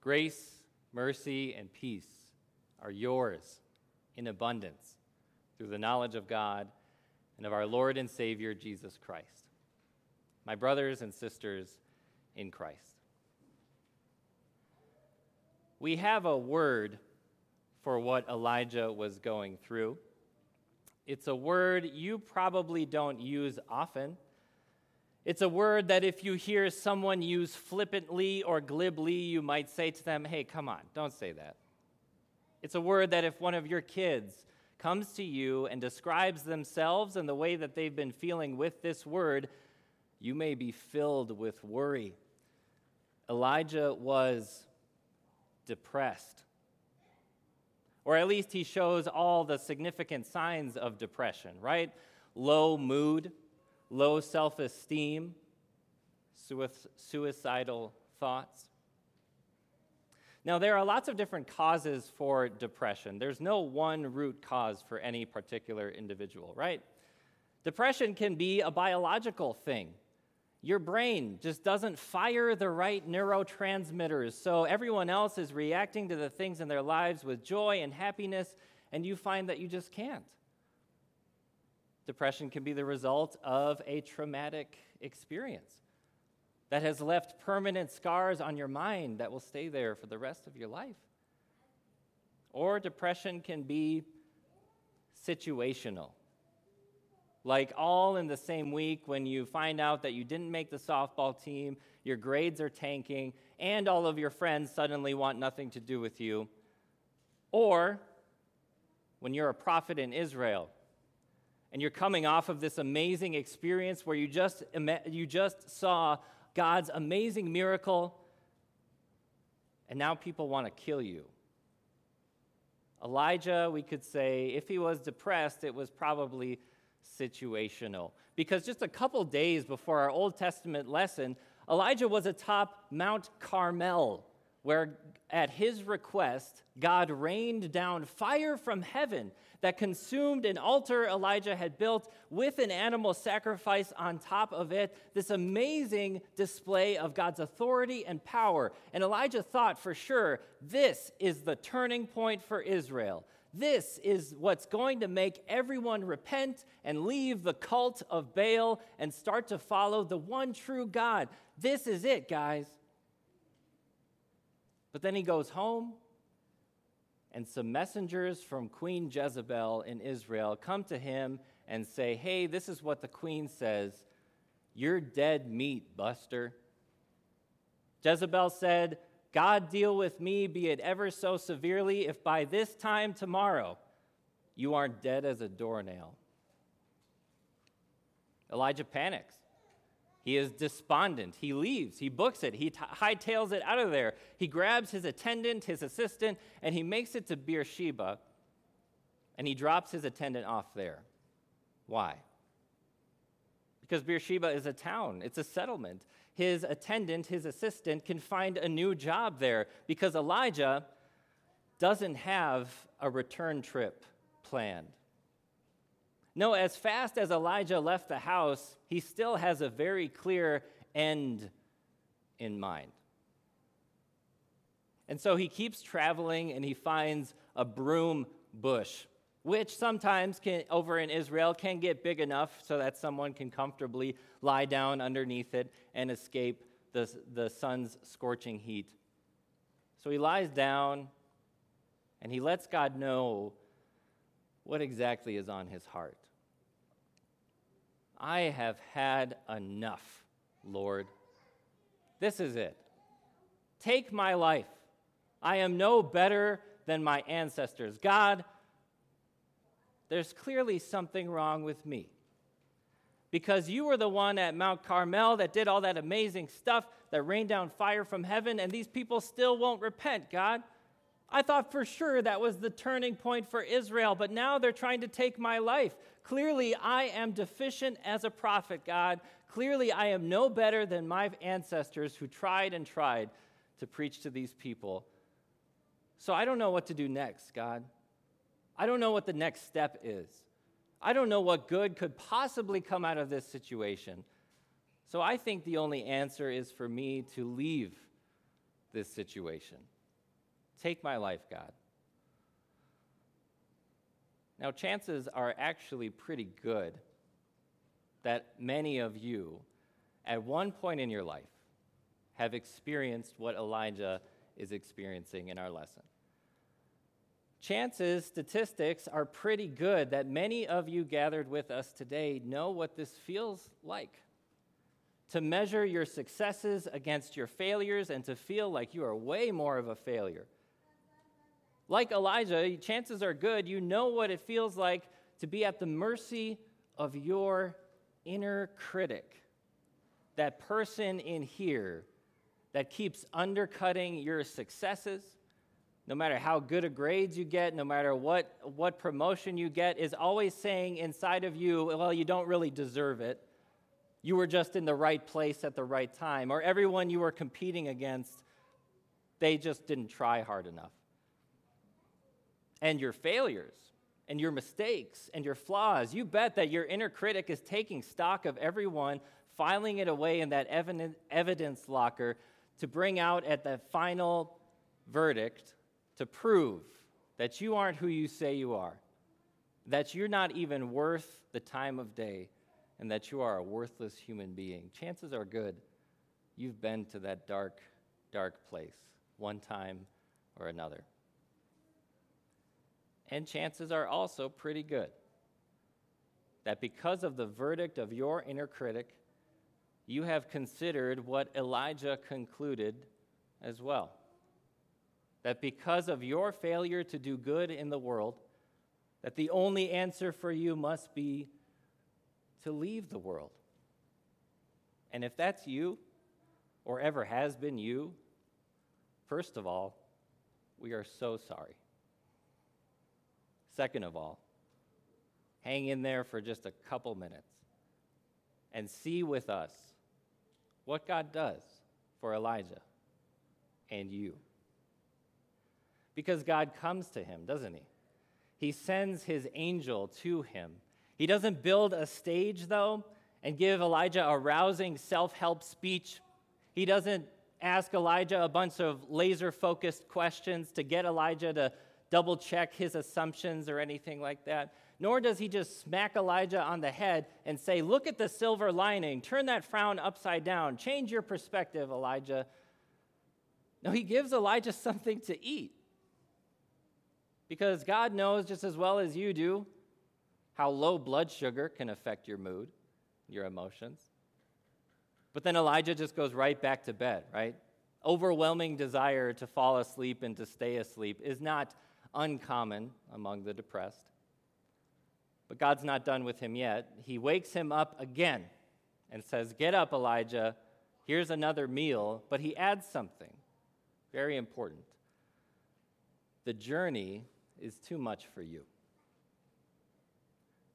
Grace, mercy, and peace are yours in abundance through the knowledge of God and of our Lord and Savior Jesus Christ. My brothers and sisters in Christ. We have a word for what Elijah was going through. It's a word you probably don't use often. It's a word that if you hear someone use flippantly or glibly, you might say to them, hey, come on, don't say that. It's a word that if one of your kids comes to you and describes themselves and the way that they've been feeling with this word, you may be filled with worry. Elijah was depressed. Or at least he shows all the significant signs of depression, right? Low mood, low self esteem, suicidal thoughts. Now, there are lots of different causes for depression. There's no one root cause for any particular individual, right? Depression can be a biological thing. Your brain just doesn't fire the right neurotransmitters, so everyone else is reacting to the things in their lives with joy and happiness, and you find that you just can't. Depression can be the result of a traumatic experience that has left permanent scars on your mind that will stay there for the rest of your life. Or depression can be situational. Like all in the same week when you find out that you didn't make the softball team, your grades are tanking, and all of your friends suddenly want nothing to do with you. Or when you're a prophet in Israel and you're coming off of this amazing experience where you just, you just saw God's amazing miracle, and now people want to kill you. Elijah, we could say, if he was depressed, it was probably situational. Because just a couple days before our Old Testament lesson, Elijah was atop Mount Carmel, where at his request, God rained down fire from heaven that consumed an altar Elijah had built with an animal sacrifice on top of it. This amazing display of God's authority and power. And Elijah thought for sure this is the turning point for Israel. This is what's going to make everyone repent and leave the cult of Baal and start to follow the one true God. This is it, guys. But then he goes home and some messengers from Queen Jezebel in Israel come to him and say, Hey, this is what the queen says. You're dead meat, Buster. Jezebel said, God deal with me, be it ever so severely, if by this time tomorrow you aren't dead as a doornail. Elijah panics. He is despondent. He leaves. He books it. He t- hightails it out of there. He grabs his attendant, his assistant, and he makes it to Beersheba, and he drops his attendant off there. Why? Because Beersheba is a town, it's a settlement. His attendant, his assistant, can find a new job there because Elijah doesn't have a return trip planned. No, as fast as Elijah left the house, he still has a very clear end in mind. And so he keeps traveling and he finds a broom bush, which sometimes can, over in Israel can get big enough so that someone can comfortably lie down underneath it and escape the, the sun's scorching heat. So he lies down and he lets God know what exactly is on his heart. I have had enough, Lord. This is it. Take my life. I am no better than my ancestors. God, there's clearly something wrong with me. Because you were the one at Mount Carmel that did all that amazing stuff, that rained down fire from heaven, and these people still won't repent, God. I thought for sure that was the turning point for Israel, but now they're trying to take my life. Clearly, I am deficient as a prophet, God. Clearly, I am no better than my ancestors who tried and tried to preach to these people. So I don't know what to do next, God. I don't know what the next step is. I don't know what good could possibly come out of this situation. So I think the only answer is for me to leave this situation. Take my life, God. Now, chances are actually pretty good that many of you, at one point in your life, have experienced what Elijah is experiencing in our lesson. Chances, statistics are pretty good that many of you gathered with us today know what this feels like. To measure your successes against your failures and to feel like you are way more of a failure. Like Elijah, chances are good you know what it feels like to be at the mercy of your inner critic, that person in here that keeps undercutting your successes, no matter how good a grades you get, no matter what, what promotion you get, is always saying inside of you, well, you don't really deserve it. You were just in the right place at the right time. Or everyone you were competing against, they just didn't try hard enough. And your failures and your mistakes and your flaws, you bet that your inner critic is taking stock of everyone, filing it away in that evidence locker to bring out at the final verdict to prove that you aren't who you say you are, that you're not even worth the time of day, and that you are a worthless human being. Chances are good you've been to that dark, dark place one time or another. And chances are also pretty good that because of the verdict of your inner critic, you have considered what Elijah concluded as well. That because of your failure to do good in the world, that the only answer for you must be to leave the world. And if that's you, or ever has been you, first of all, we are so sorry. Second of all, hang in there for just a couple minutes and see with us what God does for Elijah and you. Because God comes to him, doesn't he? He sends his angel to him. He doesn't build a stage, though, and give Elijah a rousing self help speech. He doesn't ask Elijah a bunch of laser focused questions to get Elijah to double check his assumptions or anything like that nor does he just smack Elijah on the head and say, Look at the silver lining, turn that frown upside down, change your perspective, Elijah. No, he gives Elijah something to eat. Because God knows just as well as you do how low blood sugar can affect your mood, your emotions. But then Elijah just goes right back to bed, right? Overwhelming desire to fall asleep and to stay asleep is not uncommon among the depressed. But God's not done with him yet. He wakes him up again and says, Get up, Elijah. Here's another meal. But he adds something very important. The journey is too much for you.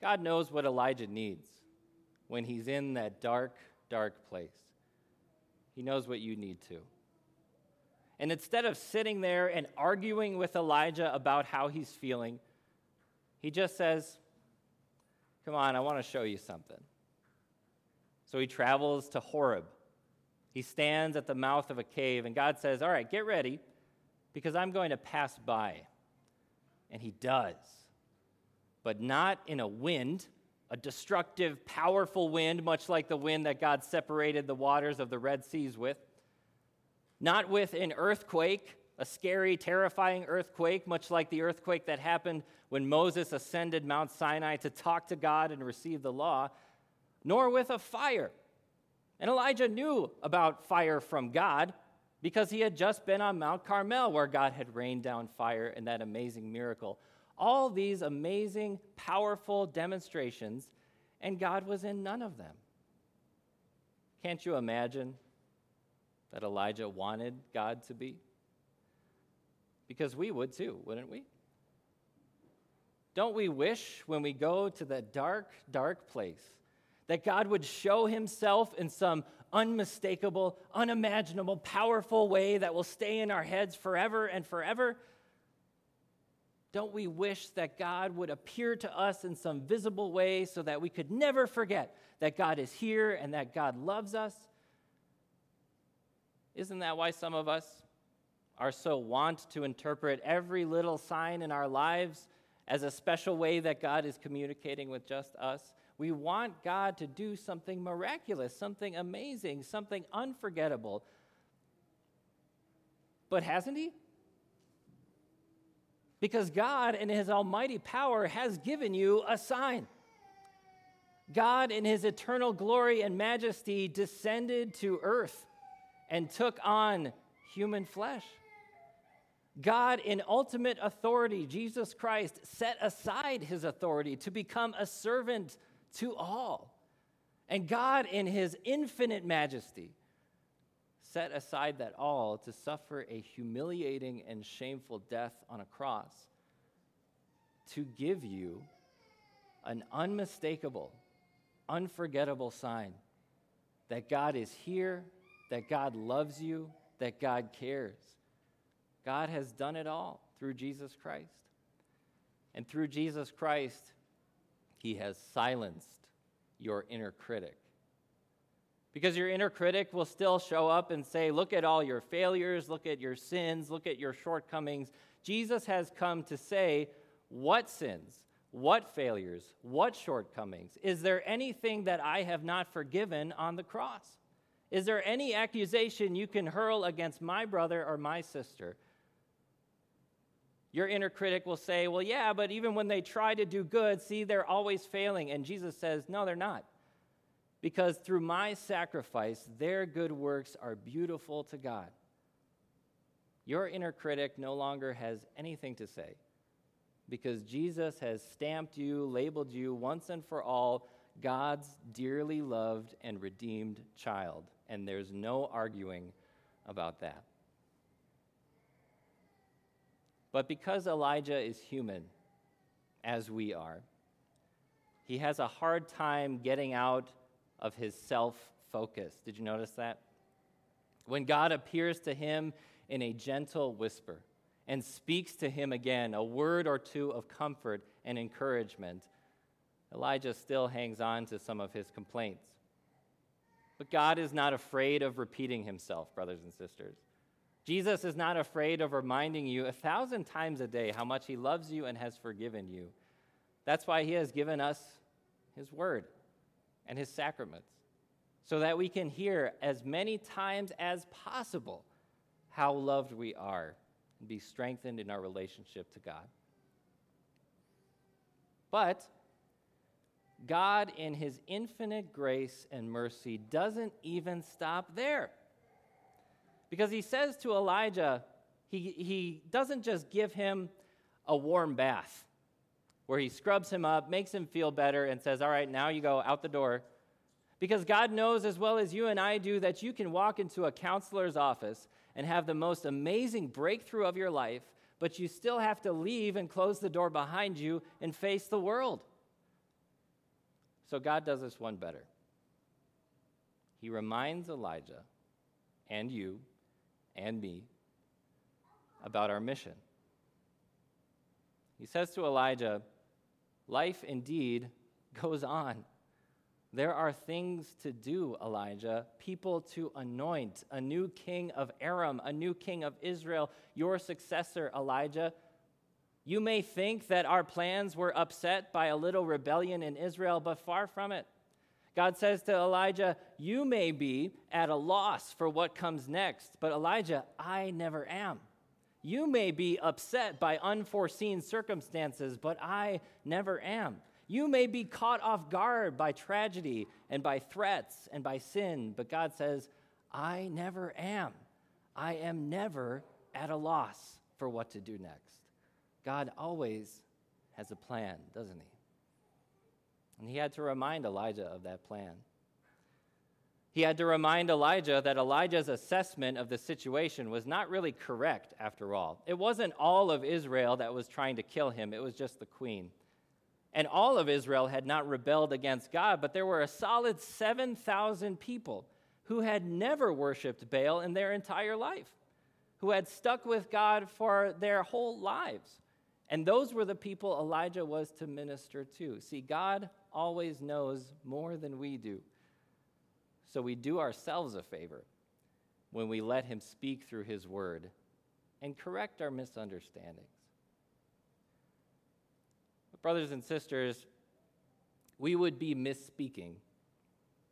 God knows what Elijah needs when he's in that dark, dark place. He knows what you need too. And instead of sitting there and arguing with Elijah about how he's feeling, he just says, Come on, I want to show you something. So he travels to Horeb. He stands at the mouth of a cave, and God says, All right, get ready, because I'm going to pass by. And he does, but not in a wind, a destructive, powerful wind, much like the wind that God separated the waters of the Red Seas with. Not with an earthquake, a scary, terrifying earthquake, much like the earthquake that happened when Moses ascended Mount Sinai to talk to God and receive the law, nor with a fire. And Elijah knew about fire from God because he had just been on Mount Carmel where God had rained down fire in that amazing miracle. All these amazing, powerful demonstrations, and God was in none of them. Can't you imagine that Elijah wanted God to be? Because we would too, wouldn't we? Don't we wish when we go to that dark, dark place that God would show himself in some unmistakable, unimaginable, powerful way that will stay in our heads forever and forever? Don't we wish that God would appear to us in some visible way so that we could never forget that God is here and that God loves us? Isn't that why some of us are so wont to interpret every little sign in our lives as a special way that God is communicating with just us. We want God to do something miraculous, something amazing, something unforgettable. But hasn't He? Because God, in His almighty power, has given you a sign. God, in His eternal glory and majesty, descended to earth and took on human flesh. God, in ultimate authority, Jesus Christ, set aside his authority to become a servant to all. And God, in his infinite majesty, set aside that all to suffer a humiliating and shameful death on a cross to give you an unmistakable, unforgettable sign that God is here, that God loves you, that God cares. God has done it all through Jesus Christ. And through Jesus Christ, he has silenced your inner critic. Because your inner critic will still show up and say, Look at all your failures, look at your sins, look at your shortcomings. Jesus has come to say, What sins? What failures? What shortcomings? Is there anything that I have not forgiven on the cross? Is there any accusation you can hurl against my brother or my sister? Your inner critic will say, Well, yeah, but even when they try to do good, see, they're always failing. And Jesus says, No, they're not. Because through my sacrifice, their good works are beautiful to God. Your inner critic no longer has anything to say because Jesus has stamped you, labeled you once and for all God's dearly loved and redeemed child. And there's no arguing about that. But because Elijah is human, as we are, he has a hard time getting out of his self focus. Did you notice that? When God appears to him in a gentle whisper and speaks to him again a word or two of comfort and encouragement, Elijah still hangs on to some of his complaints. But God is not afraid of repeating himself, brothers and sisters. Jesus is not afraid of reminding you a thousand times a day how much he loves you and has forgiven you. That's why he has given us his word and his sacraments, so that we can hear as many times as possible how loved we are and be strengthened in our relationship to God. But God, in his infinite grace and mercy, doesn't even stop there. Because he says to Elijah, he, he doesn't just give him a warm bath where he scrubs him up, makes him feel better, and says, All right, now you go out the door. Because God knows as well as you and I do that you can walk into a counselor's office and have the most amazing breakthrough of your life, but you still have to leave and close the door behind you and face the world. So God does this one better. He reminds Elijah and you and me about our mission. He says to Elijah, Life indeed goes on. There are things to do, Elijah, people to anoint, a new king of Aram, a new king of Israel, your successor, Elijah. You may think that our plans were upset by a little rebellion in Israel, but far from it. God says to Elijah, You may be at a loss for what comes next, but Elijah, I never am. You may be upset by unforeseen circumstances, but I never am. You may be caught off guard by tragedy and by threats and by sin, but God says, I never am. I am never at a loss for what to do next. God always has a plan, doesn't he? And he had to remind Elijah of that plan. He had to remind Elijah that Elijah's assessment of the situation was not really correct after all. It wasn't all of Israel that was trying to kill him, it was just the queen. And all of Israel had not rebelled against God, but there were a solid 7,000 people who had never worshiped Baal in their entire life, who had stuck with God for their whole lives. And those were the people Elijah was to minister to. See, God always knows more than we do. So we do ourselves a favor when we let him speak through his word and correct our misunderstandings. But brothers and sisters, we would be misspeaking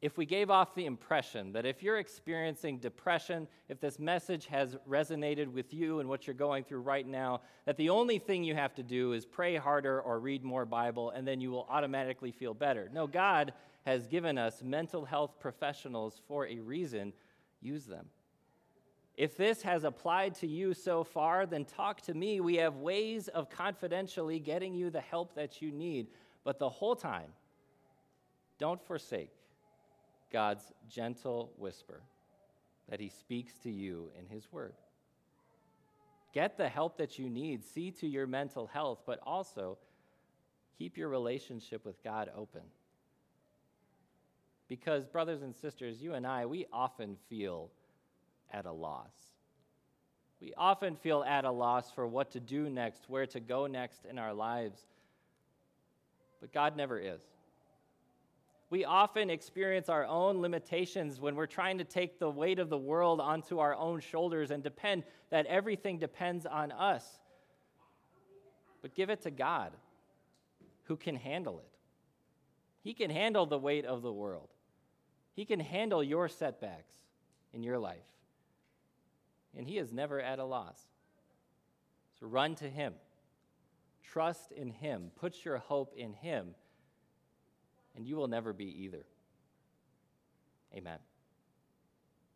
if we gave off the impression that if you're experiencing depression, if this message has resonated with you and what you're going through right now, that the only thing you have to do is pray harder or read more Bible and then you will automatically feel better. No, God has given us mental health professionals for a reason. Use them. If this has applied to you so far, then talk to me. We have ways of confidentially getting you the help that you need. But the whole time, don't forsake God's gentle whisper that He speaks to you in His Word. Get the help that you need, see to your mental health, but also keep your relationship with God open. Because, brothers and sisters, you and I, we often feel at a loss. We often feel at a loss for what to do next, where to go next in our lives. But God never is we often experience our own limitations when we're trying to take the weight of the world onto our own shoulders and depend that everything depends on us. But give it to God who can handle it. He can handle the weight of the world. He can handle your setbacks in your life. And He is never at a loss. So run to Him. Trust in Him. Put your hope in Him and you will never be either. Amen.